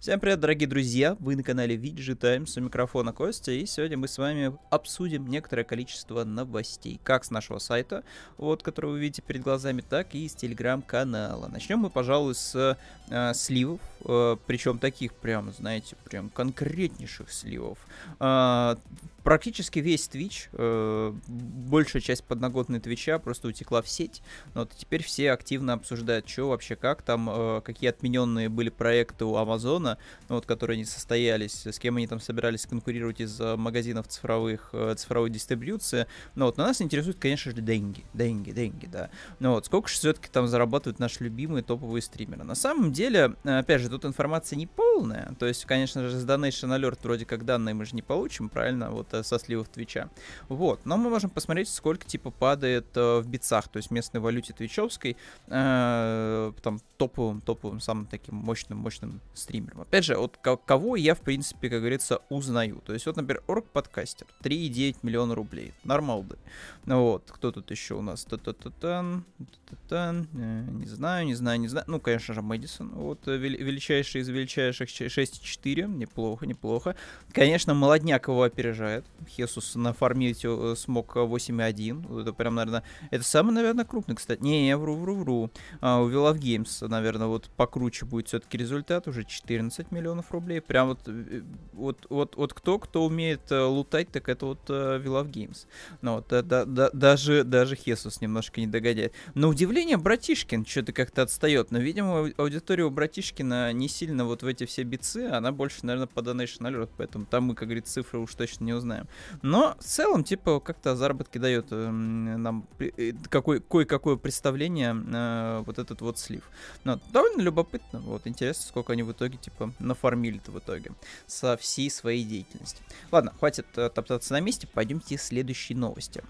Всем привет, дорогие друзья! Вы на канале VG Times, у микрофона Костя, и сегодня мы с вами обсудим некоторое количество новостей, как с нашего сайта, вот, который вы видите перед глазами, так и из телеграм-канала. Начнем мы, пожалуй, с э, сливов, э, причем таких прям, знаете, прям конкретнейших сливов. Э, практически весь Twitch, э, большая часть подноготной Твича просто утекла в сеть. Но вот теперь все активно обсуждают, что вообще, как там, э, какие отмененные были проекты у Амазона, ну, вот, которые не состоялись, с кем они там собирались конкурировать из магазинов цифровых, э, цифровой дистрибьюции. Ну вот, но нас интересует, конечно же, деньги, деньги, деньги, да. Ну вот, сколько же все-таки там зарабатывают наши любимые топовые стримеры. На самом деле, опять же, тут информация не полная, то есть, конечно же, с Donation Alert вроде как данные мы же не получим, правильно, вот со сливов Твича. Вот, но мы можем посмотреть, сколько типа падает э, в битцах, то есть местной валюте твичевской, э, там топовым, топовым, самым таким мощным, мощным стримером. Опять же, вот кого я, в принципе, как говорится, узнаю. То есть, вот, например, Орг Подкастер, 3,9 миллиона рублей, нормалды. Вот, кто тут еще у нас? Та-та-та-тан, та-та-тан, э, не знаю, не знаю, не знаю. Ну, конечно же, Мэдисон, вот, э, величайший из величайших 6,4, неплохо, неплохо. Конечно, молодняк его опережает, Хесус нафармить э, смог 8.1. Это прям, наверное, это самый, наверное, крупный, кстати. Не, я вру, вру, вру. А, у of Games, наверное, вот покруче будет все-таки результат, уже 14 миллионов рублей. Прям вот, э, вот, вот, вот кто, кто умеет э, лутать, так это вот of Games. Ну вот, да, да, да, даже, даже Хесус немножко не догоняет. На удивление, Братишкин что-то как-то отстает, но, видимо, аудитория у Братишкина не сильно вот в эти все бицы, она больше, наверное, по Donation Alert, поэтому там мы, как говорится, цифры уж точно не узнаем. Но в целом, типа, как-то заработки дает э, нам э, какой, кое-какое представление э, вот этот вот слив. Но довольно любопытно. Вот интересно, сколько они в итоге, типа, нафармили-то в итоге со всей своей деятельности. Ладно, хватит э, топтаться на месте, пойдемте к следующей новости.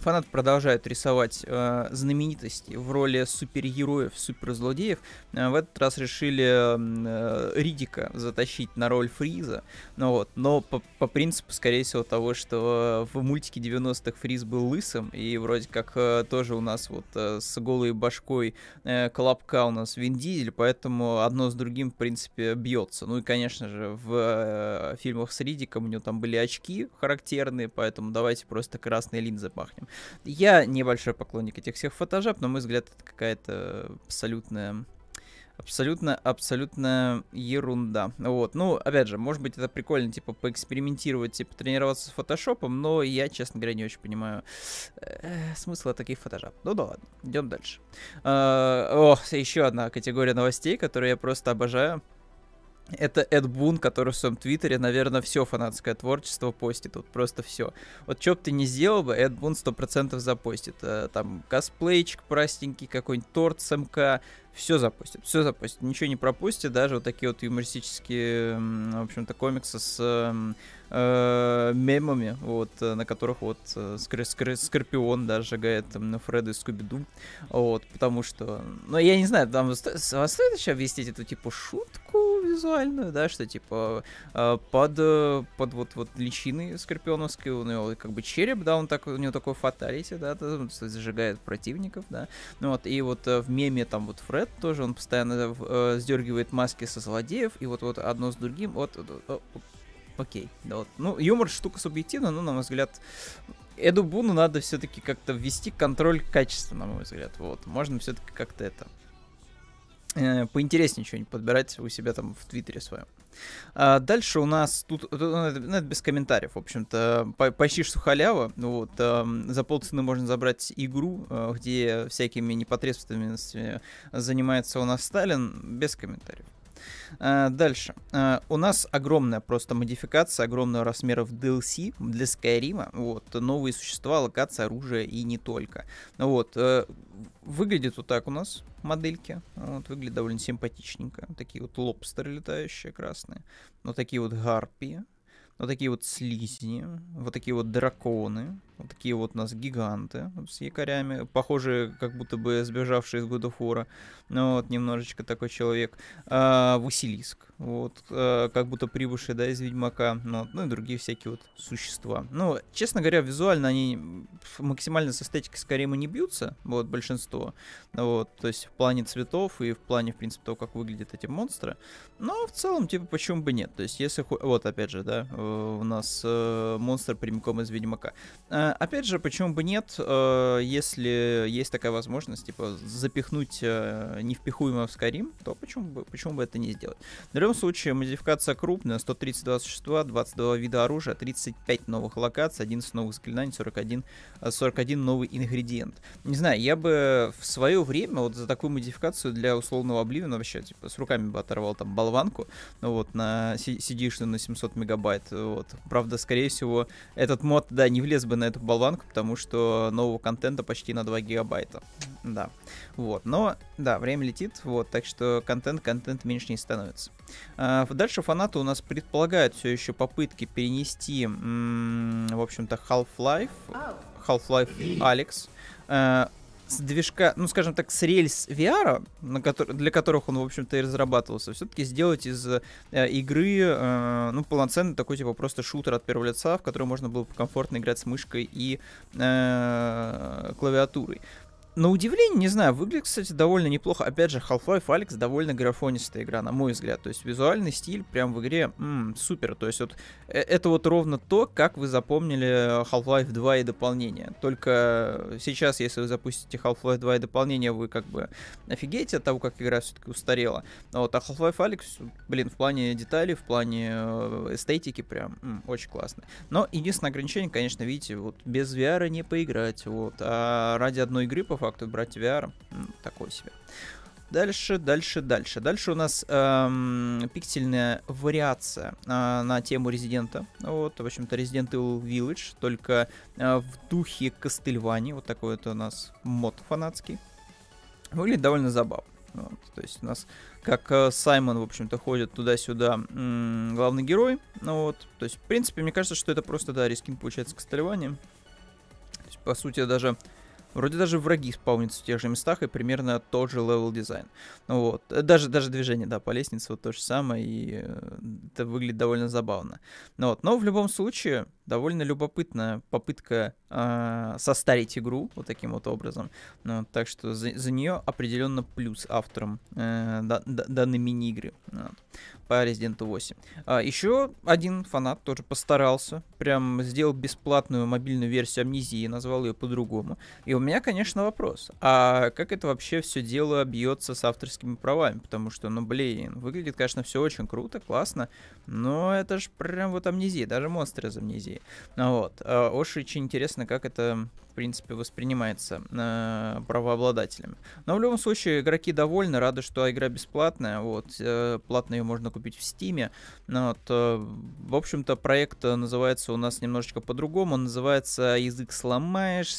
Фанаты продолжают рисовать э, знаменитости в роли супергероев, суперзлодеев. Э, в этот раз решили э, Ридика затащить на роль Фриза. Ну, вот, но по, по принципу, скорее всего, того, что в мультике 90-х Фриз был лысым, и вроде как э, тоже у нас вот э, с голой башкой э, Колобка у нас Вин Дизель, поэтому одно с другим, в принципе, бьется. Ну и, конечно же, в э, фильмах с Ридиком у него там были очки характерные, поэтому давайте просто красные линзы пахнем. Я небольшой поклонник этих всех фотожаб, но, мой взгляд, это какая-то абсолютная абсолютно, абсолютно ерунда. Вот, ну, опять же, может быть, это прикольно, типа, поэкспериментировать, типа, тренироваться с фотошопом, но я, честно говоря, не очень понимаю э, смысла таких фотожаб. Ну да ладно, идем дальше. Э, о, еще одна категория новостей, которую я просто обожаю. Это Эд Бун, который в своем твиттере, наверное, все фанатское творчество постит. Вот просто все. Вот что бы ты ни сделал бы, Эд Бун 100% запостит. Э, там косплейчик простенький, какой-нибудь торт с МК. Все запустит, все запустит. Ничего не пропустит. Даже вот такие вот юмористические, в общем-то, комиксы с э, мемами, вот, э, на которых вот э, скор скор Скорпион даже сжигает там, Фреда и Скуби-Ду, вот, потому что, ну, я не знаю, там сто стоит еще объяснить эту, типа, шутку визуальную, да, что, типа, э, под, под вот, вот личиной Скорпионовской у него, как бы, череп, да, он так, у него такой фаталити, да, зажигает противников, да, ну, вот, и вот в меме там вот Фред тоже, он постоянно э, сдергивает маски со злодеев, и вот, вот одно с другим, вот, вот окей. Да, вот. Ну, юмор штука субъективна, но, на мой взгляд, Эду Буну надо все-таки как-то ввести контроль качества, на мой взгляд. Вот. Можно все-таки как-то это э, поинтереснее что-нибудь подбирать у себя там в Твиттере своем. А дальше у нас тут, ну, это, ну, это без комментариев, в общем-то, по, почти что халява. Вот, э, за полцены можно забрать игру, э, где всякими непосредственностями занимается у нас Сталин, без комментариев. А, дальше. А, у нас огромная просто модификация, огромного размеров DLC для Skyrim. Вот, новые существа, локация, оружие и не только. Вот, э, выглядит вот так у нас модельки. Вот, выглядит довольно симпатичненько. Такие вот лобстеры летающие красные. Вот такие вот гарпии. Вот такие вот слизни. Вот такие вот драконы. Вот такие вот у нас гиганты с якорями, похожие, как будто бы сбежавшие из War. Ну вот, немножечко такой человек. А, Василиск, вот, а, как будто прибывший, да, из Ведьмака. Ну, ну и другие всякие вот существа. Ну, честно говоря, визуально они максимально с эстетикой скорее не бьются, вот, большинство. Вот, то есть в плане цветов и в плане, в принципе, того, как выглядят эти монстры. Но в целом, типа, почему бы нет? То есть, если... Вот, опять же, да, у нас э, монстр прямиком из Ведьмака. Э, опять же, почему бы нет, э, если есть такая возможность, типа, запихнуть э, невпихуемое в Skyrim, то почему бы, почему бы это не сделать? В любом случае, модификация крупная, 132 существа, 22 вида оружия, 35 новых локаций, 11 новых заклинаний, 41, 41 новый ингредиент. Не знаю, я бы в свое время вот за такую модификацию для условного Обливина вообще, типа, с руками бы оторвал там болванку, ну вот, на CD-шную на 700 мегабайт, вот. Правда, скорее всего, этот мод, да, не влез бы на эту болванку, потому что нового контента почти на 2 гигабайта. Да. Вот. Но, да, время летит, вот, так что контент, контент меньше не становится. А, дальше фанаты у нас предполагают все еще попытки перенести, м- в общем-то, Half-Life, Half-Life Alex, э, с движка, ну, скажем так, с рельс VR, на который, для которых он, в общем-то, и разрабатывался, все-таки сделать из э, игры, э, ну, полноценный такой, типа, просто шутер от первого лица, в который можно было комфортно играть с мышкой и э, клавиатурой на удивление, не знаю, выглядит, кстати, довольно неплохо. Опять же, Half-Life Alex довольно графонистая игра, на мой взгляд. То есть визуальный стиль прям в игре м-м, супер. То есть вот э, это вот ровно то, как вы запомнили Half-Life 2 и дополнение. Только сейчас, если вы запустите Half-Life 2 и дополнение, вы как бы офигеете от того, как игра все-таки устарела. Вот, а Half-Life Alex, блин, в плане деталей, в плане э, эстетики прям м, очень классно. Но единственное ограничение, конечно, видите, вот без VR не поиграть. Вот, а ради одной игры по факту брать VR, такой себе. Дальше, дальше, дальше. Дальше у нас эм, пиксельная вариация э, на тему Резидента. Вот, в общем-то, Resident Evil Village, только э, в духе Кастельвани. Вот такой вот у нас мод фанатский. Выглядит довольно забавно. Вот, то есть у нас как э, Саймон, в общем-то, ходит туда-сюда м- главный герой. Ну вот, то есть, в принципе, мне кажется, что это просто, да, рискин получается Кастельвани. То есть, по сути, даже Вроде даже враги спаунятся в тех же местах и примерно тот же level design. Ну вот. Даже, даже движение, да, по лестнице вот то же самое, и э, это выглядит довольно забавно. Ну вот. Но в любом случае, довольно любопытная попытка э, состарить игру вот таким вот образом. Ну, так что за, за нее определенно плюс авторам э, да, да, данной мини-игры. По Resident 8. А, еще один фанат тоже постарался, прям сделал бесплатную мобильную версию Амнезии, назвал ее по-другому. И у меня, конечно, вопрос, а как это вообще все дело бьется с авторскими правами? Потому что, ну, блин, выглядит, конечно, все очень круто, классно, но это же прям вот Амнезия, даже монстры из Амнезии. Ну, вот. А, очень интересно, как это принципе, воспринимается э, правообладателями. Но в любом случае, игроки довольны, рады, что игра бесплатная. Вот, э, платно ее можно купить в Стиме. Вот, э, в общем-то, проект называется у нас немножечко по-другому. Он называется «Язык сломаешь»,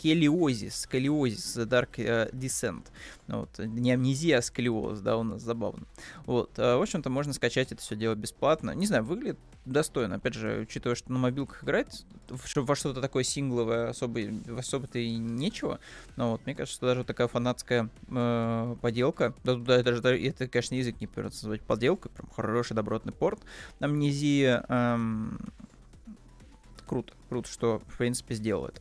скелиозис, скелиозис, Dark uh, Descent. Вот, не амнезия, а скелиоз, да, у нас забавно. Вот, uh, в общем-то, можно скачать это все дело бесплатно. Не знаю, выглядит достойно. Опять же, учитывая, что на мобилках играть, во что-то такое сингловое особо, особо-то и нечего. Но вот, мне кажется, что даже такая фанатская э, поделка, да, да, это, даже, это, конечно, язык не придется назвать поделкой, прям хороший добротный порт. Амнезия эм, круто. Круто, что, в принципе, сделал это.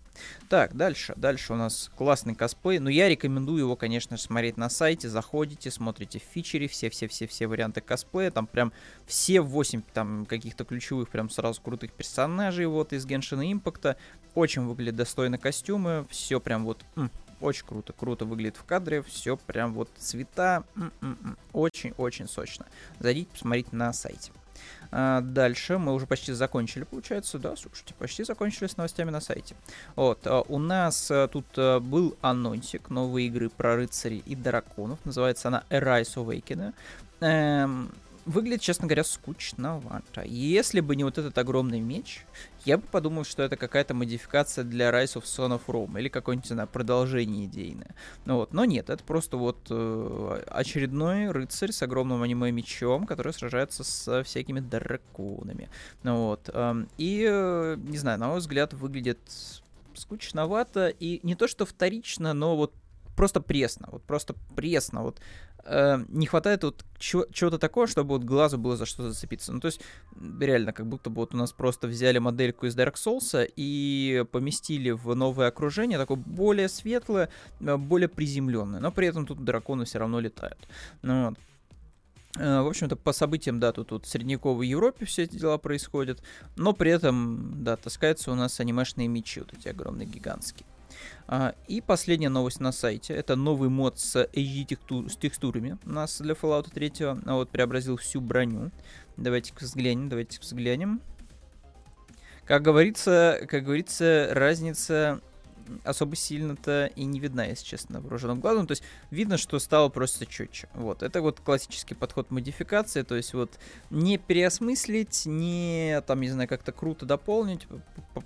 Так, дальше. Дальше у нас классный косплей. Ну, я рекомендую его, конечно же, смотреть на сайте. Заходите, смотрите в фичере все-все-все-все варианты косплея. Там прям все 8 там каких-то ключевых прям сразу крутых персонажей вот из Genshin Impact. Очень выглядят достойно костюмы. Все прям вот... Очень круто, круто выглядит в кадре, все прям вот цвета, очень-очень сочно. Зайдите, посмотрите на сайте. А, дальше мы уже почти закончили, получается, да, слушайте, почти закончили с новостями на сайте. Вот, а, у нас а, тут а, был анонсик новой игры про рыцарей и драконов, называется она Arise Awakening. Эм, выглядит, честно говоря, скучновато. Если бы не вот этот огромный меч, я бы подумал, что это какая-то модификация для Rise of Son of Rome или какое-нибудь, знаю, продолжение идейное. Ну вот, но нет, это просто вот э, очередной рыцарь с огромным аниме-мечом, который сражается со всякими драконами. Ну вот, э, и, э, не знаю, на мой взгляд, выглядит скучновато и не то что вторично, но вот просто пресно, вот просто пресно, вот э, не хватает вот чего-то такого, чтобы вот глазу было за что зацепиться. Ну, то есть, реально, как будто бы вот у нас просто взяли модельку из Dark Souls и поместили в новое окружение, такое более светлое, э, более приземленное, но при этом тут драконы все равно летают. Ну, вот. Э, в общем-то, по событиям, да, тут, тут в средневековой Европе все эти дела происходят, но при этом, да, таскаются у нас анимешные мечи, вот эти огромные, гигантские. А, и последняя новость на сайте. Это новый мод с HD с текстурами у нас для Fallout 3. А вот преобразил всю броню. Давайте взглянем, давайте взглянем. Как говорится, как говорится, разница особо сильно-то и не видна, если честно, вооруженным глазом. То есть видно, что стало просто четче. Вот, это вот классический подход модификации, то есть вот не переосмыслить, не, там, не знаю, как-то круто дополнить,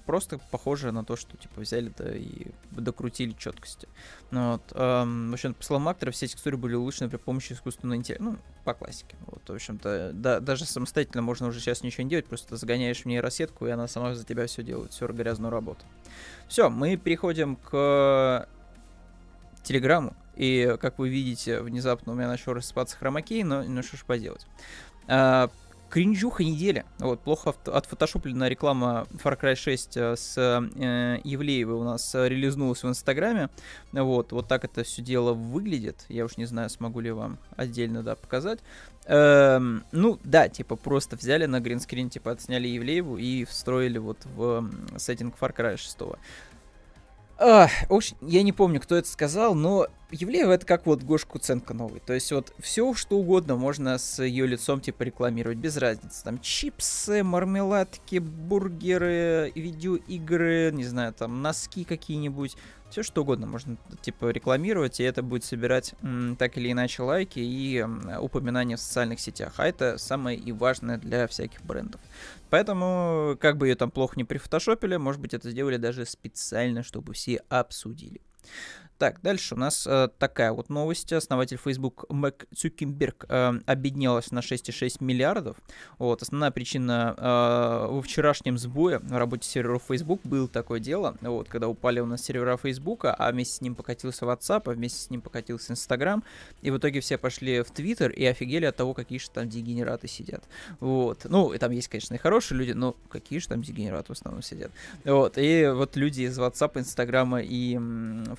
просто похоже на то, что, типа, взяли да и докрутили четкости. Ну, вот, эм, в общем, по словам актора, все текстуры были улучшены при помощи искусственного интеллекта, ну, по классике. Вот, в общем-то, да, даже самостоятельно можно уже сейчас ничего не делать, просто загоняешь в нейросетку, и она сама за тебя все делает, всю грязную работу. Все, мы переходим к Телеграмму. И, как вы видите, внезапно у меня начал рассыпаться хромакей, но ну что ж поделать. А, кринжуха недели. Вот, плохо отфотошопленная реклама Far Cry 6 э, с э, Евлеевой у нас релизнулась в Инстаграме. Вот, вот так это все дело выглядит. Я уж не знаю, смогу ли вам отдельно, да, показать. Эм, ну, да, типа, просто взяли на гринскрин, типа, отсняли Евлееву и встроили вот в сеттинг Far Cry 6. А, уж я не помню, кто это сказал, но Евлеева это как вот Гош Куценко новый. То есть вот все, что угодно можно с ее лицом типа рекламировать, без разницы. Там чипсы, мармеладки, бургеры, видеоигры, не знаю, там носки какие-нибудь. Все что угодно можно типа рекламировать, и это будет собирать м, так или иначе лайки и м, упоминания в социальных сетях. А это самое и важное для всяких брендов. Поэтому, как бы ее там плохо не прифотошопили, может быть, это сделали даже специально, чтобы все обсудили. Так, дальше у нас э, такая вот новость. Основатель Facebook Мэг Цукенберг э, обеднелась на 6,6 миллиардов. Вот, основная причина э, во вчерашнем сбое в работе серверов Facebook было такое дело, вот, когда упали у нас сервера Facebook, а вместе с ним покатился WhatsApp, а вместе с ним покатился Instagram, и в итоге все пошли в Twitter и офигели от того, какие же там дегенераты сидят. Вот. Ну, и там есть, конечно, и хорошие люди, но какие же там дегенераты в основном сидят. Вот. И вот люди из WhatsApp, Инстаграма и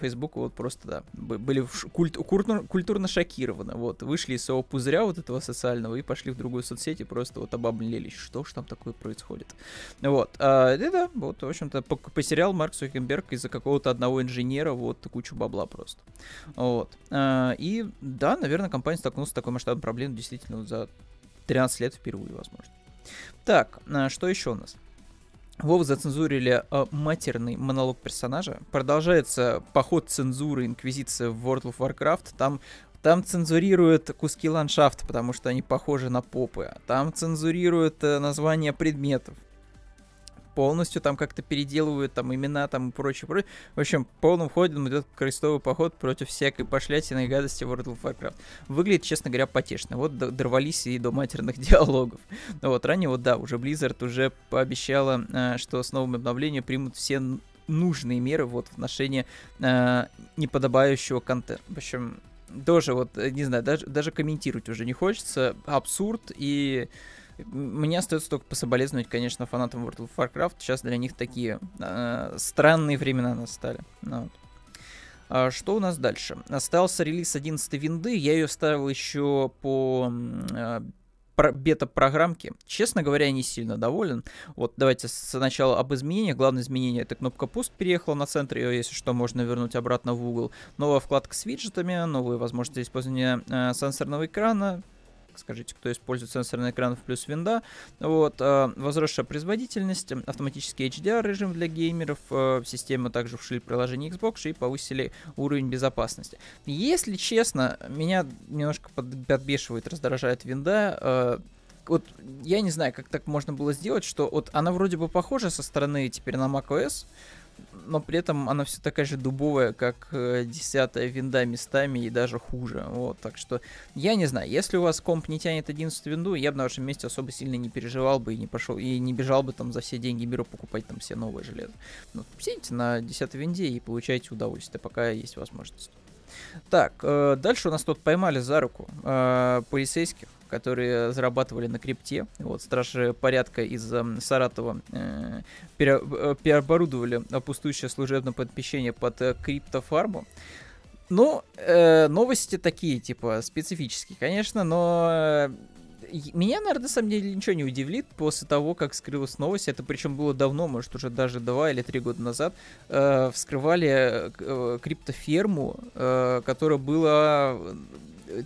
Facebook вот просто, да, были культ, культурно, шокированы, вот, вышли из своего пузыря вот этого социального и пошли в другую соцсеть и просто вот обомлелись, что ж там такое происходит. Вот, а, и да, вот, в общем-то, потерял Марк Цукенберг из-за какого-то одного инженера вот кучу бабла просто. Вот, а, и да, наверное, компания столкнулась с такой масштабной проблемой действительно за 13 лет впервые, возможно. Так, а, что еще у нас? Вов зацензурили э, матерный монолог персонажа. Продолжается поход цензуры Инквизиции в World of Warcraft. Там, там цензурируют куски ландшафта, потому что они похожи на попы. Там цензурируют э, названия предметов полностью там как-то переделывают там имена там и прочее, прочее. В общем, полным ходом идет крестовый поход против всякой пошлятины и гадости World of Warcraft. Выглядит, честно говоря, потешно. Вот дорвались и до матерных диалогов. Вот, ранее вот да, уже Blizzard уже пообещала, э, что с новым обновлением примут все нужные меры вот в отношении э, неподобающего контента. В общем, тоже вот, э, не знаю, даже, даже комментировать уже не хочется. Абсурд и мне остается только пособолезновать, конечно, фанатам World of Warcraft. Сейчас для них такие э, странные времена настали. Ну, вот. а что у нас дальше? Остался релиз 11 винды. Я ее ставил еще по э, бета-программке. Честно говоря, не сильно доволен. Вот давайте сначала об изменениях. Главное изменение это кнопка пуск переехала на центр, ее, если что, можно вернуть обратно в угол. Новая вкладка с виджетами, новые возможности использования э, сенсорного экрана, скажите, кто использует сенсорный экран в плюс винда. Вот, э, возросшая производительность, автоматический HDR режим для геймеров, э, система также вшили приложение Xbox и повысили уровень безопасности. Если честно, меня немножко подбешивает, раздражает винда. Э, вот я не знаю, как так можно было сделать, что вот она вроде бы похожа со стороны теперь на macOS, но при этом она все такая же дубовая, как э, десятая винда местами и даже хуже. Вот, так что я не знаю, если у вас комп не тянет 11 винду, я бы на вашем месте особо сильно не переживал бы и не пошел, и не бежал бы там за все деньги мира покупать там все новые железо. Ну, сидите на 10 винде и получайте удовольствие, пока есть возможность. Так, э, дальше у нас тут поймали за руку э, полицейских, которые зарабатывали на крипте. Вот, стражи порядка из э, Саратова э, пере, э, переоборудовали пустующее служебное помещение под э, криптофарму. Ну, э, новости такие, типа, специфические, конечно, но э, меня, наверное, на самом деле ничего не удивит после того, как скрылась новость. Это причем было давно, может, уже даже два или три года назад. Э, вскрывали э, криптоферму, э, которая была э,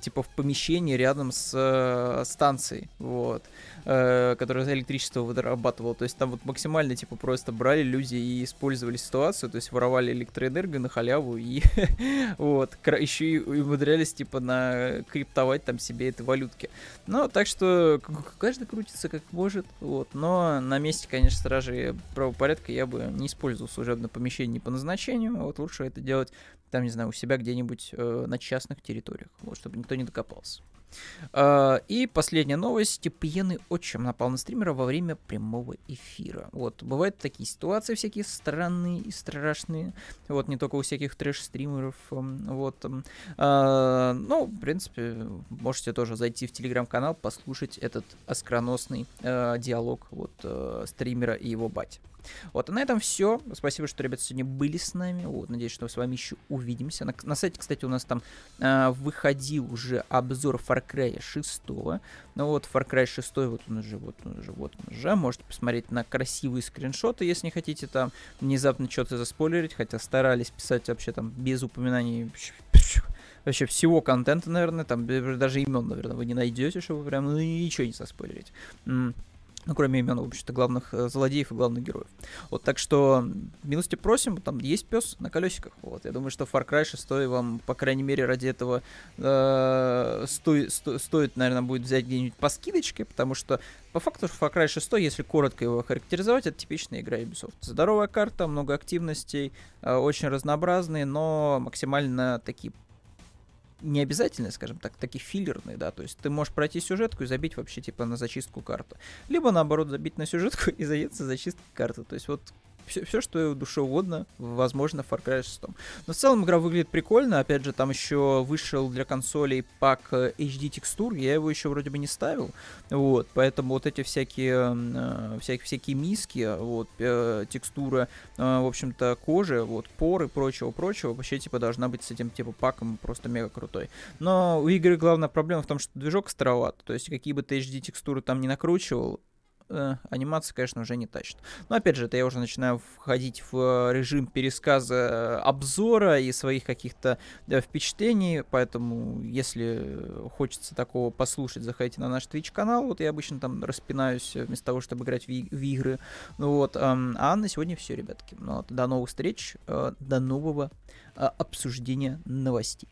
типа в помещении рядом с э, станцией. Вот. Э, э, которая электричество вырабатывала. То есть там вот максимально, типа, просто брали люди и использовали ситуацию, то есть воровали электроэнергию на халяву и вот, еще и умудрялись, типа, на криптовать там себе этой валютки. Ну, так что каждый крутится как может, вот. Но на месте, конечно, стражи правопорядка я бы не использовал служебное помещение по назначению, вот лучше это делать там, не знаю, у себя где-нибудь э, на частных территориях, вот, чтобы никто не докопался. Uh, и последняя новость. Пьяный отчим напал на стримера во время прямого эфира. Вот, бывают такие ситуации всякие странные и страшные. Вот, не только у всяких трэш-стримеров. Вот. Uh, ну, в принципе, можете тоже зайти в телеграм-канал, послушать этот оскроносный uh, диалог вот стримера и его бать. Вот, а на этом все. Спасибо, что ребята сегодня были с нами. Вот, надеюсь, что с вами еще увидимся. На, на сайте, кстати, у нас там э, выходил уже обзор Far Cry 6. Ну вот, Far Cry 6, вот он уже, вот он уже, вот он уже. Можете посмотреть на красивые скриншоты, если не хотите там внезапно что-то заспойлерить, хотя старались писать вообще там без упоминаний вообще всего контента, наверное, там даже имен, наверное, вы не найдете, чтобы прям ну, ничего не заспойлерить. Ну, кроме имен, в общем-то, главных э, злодеев и главных героев. Вот, так что, милости просим, там есть пес на колесиках. Вот, я думаю, что Far Cry 6 вам, по крайней мере, ради этого э, сто, сто, стоит, наверное, будет взять где-нибудь по скидочке, потому что, по факту, Far Cry 6, если коротко его характеризовать, это типичная игра Ubisoft. Здоровая карта, много активностей, э, очень разнообразные, но максимально такие не обязательно, скажем так, такие филлерные, да, то есть ты можешь пройти сюжетку и забить вообще типа на зачистку карты. Либо наоборот забить на сюжетку и заняться зачисткой карты. То есть вот все, все, что душе угодно, возможно, в Far Cry 6. Но в целом игра выглядит прикольно. Опять же, там еще вышел для консолей пак HD э, текстур. Я его еще вроде бы не ставил. Вот, поэтому вот эти всякие, э, всякие, всякие миски, вот, э, текстура, в общем-то, кожи, вот, поры и прочего-прочего, вообще, типа, должна быть с этим, типа, паком просто мега крутой. Но у игры главная проблема в том, что движок староват. То есть, какие бы ты HD текстуры там не накручивал, э, анимация, конечно, уже не тащит. Но опять же, это я уже начинаю входить в режим пересказа э, обзора и своих каких-то да, впечатлений, поэтому если хочется такого послушать, заходите на наш Twitch канал, вот я обычно там распинаюсь вместо того, чтобы играть в, в игры. Ну вот, эм, а на сегодня все, ребятки. Ну, вот, до новых встреч, э, до нового э, обсуждения новостей.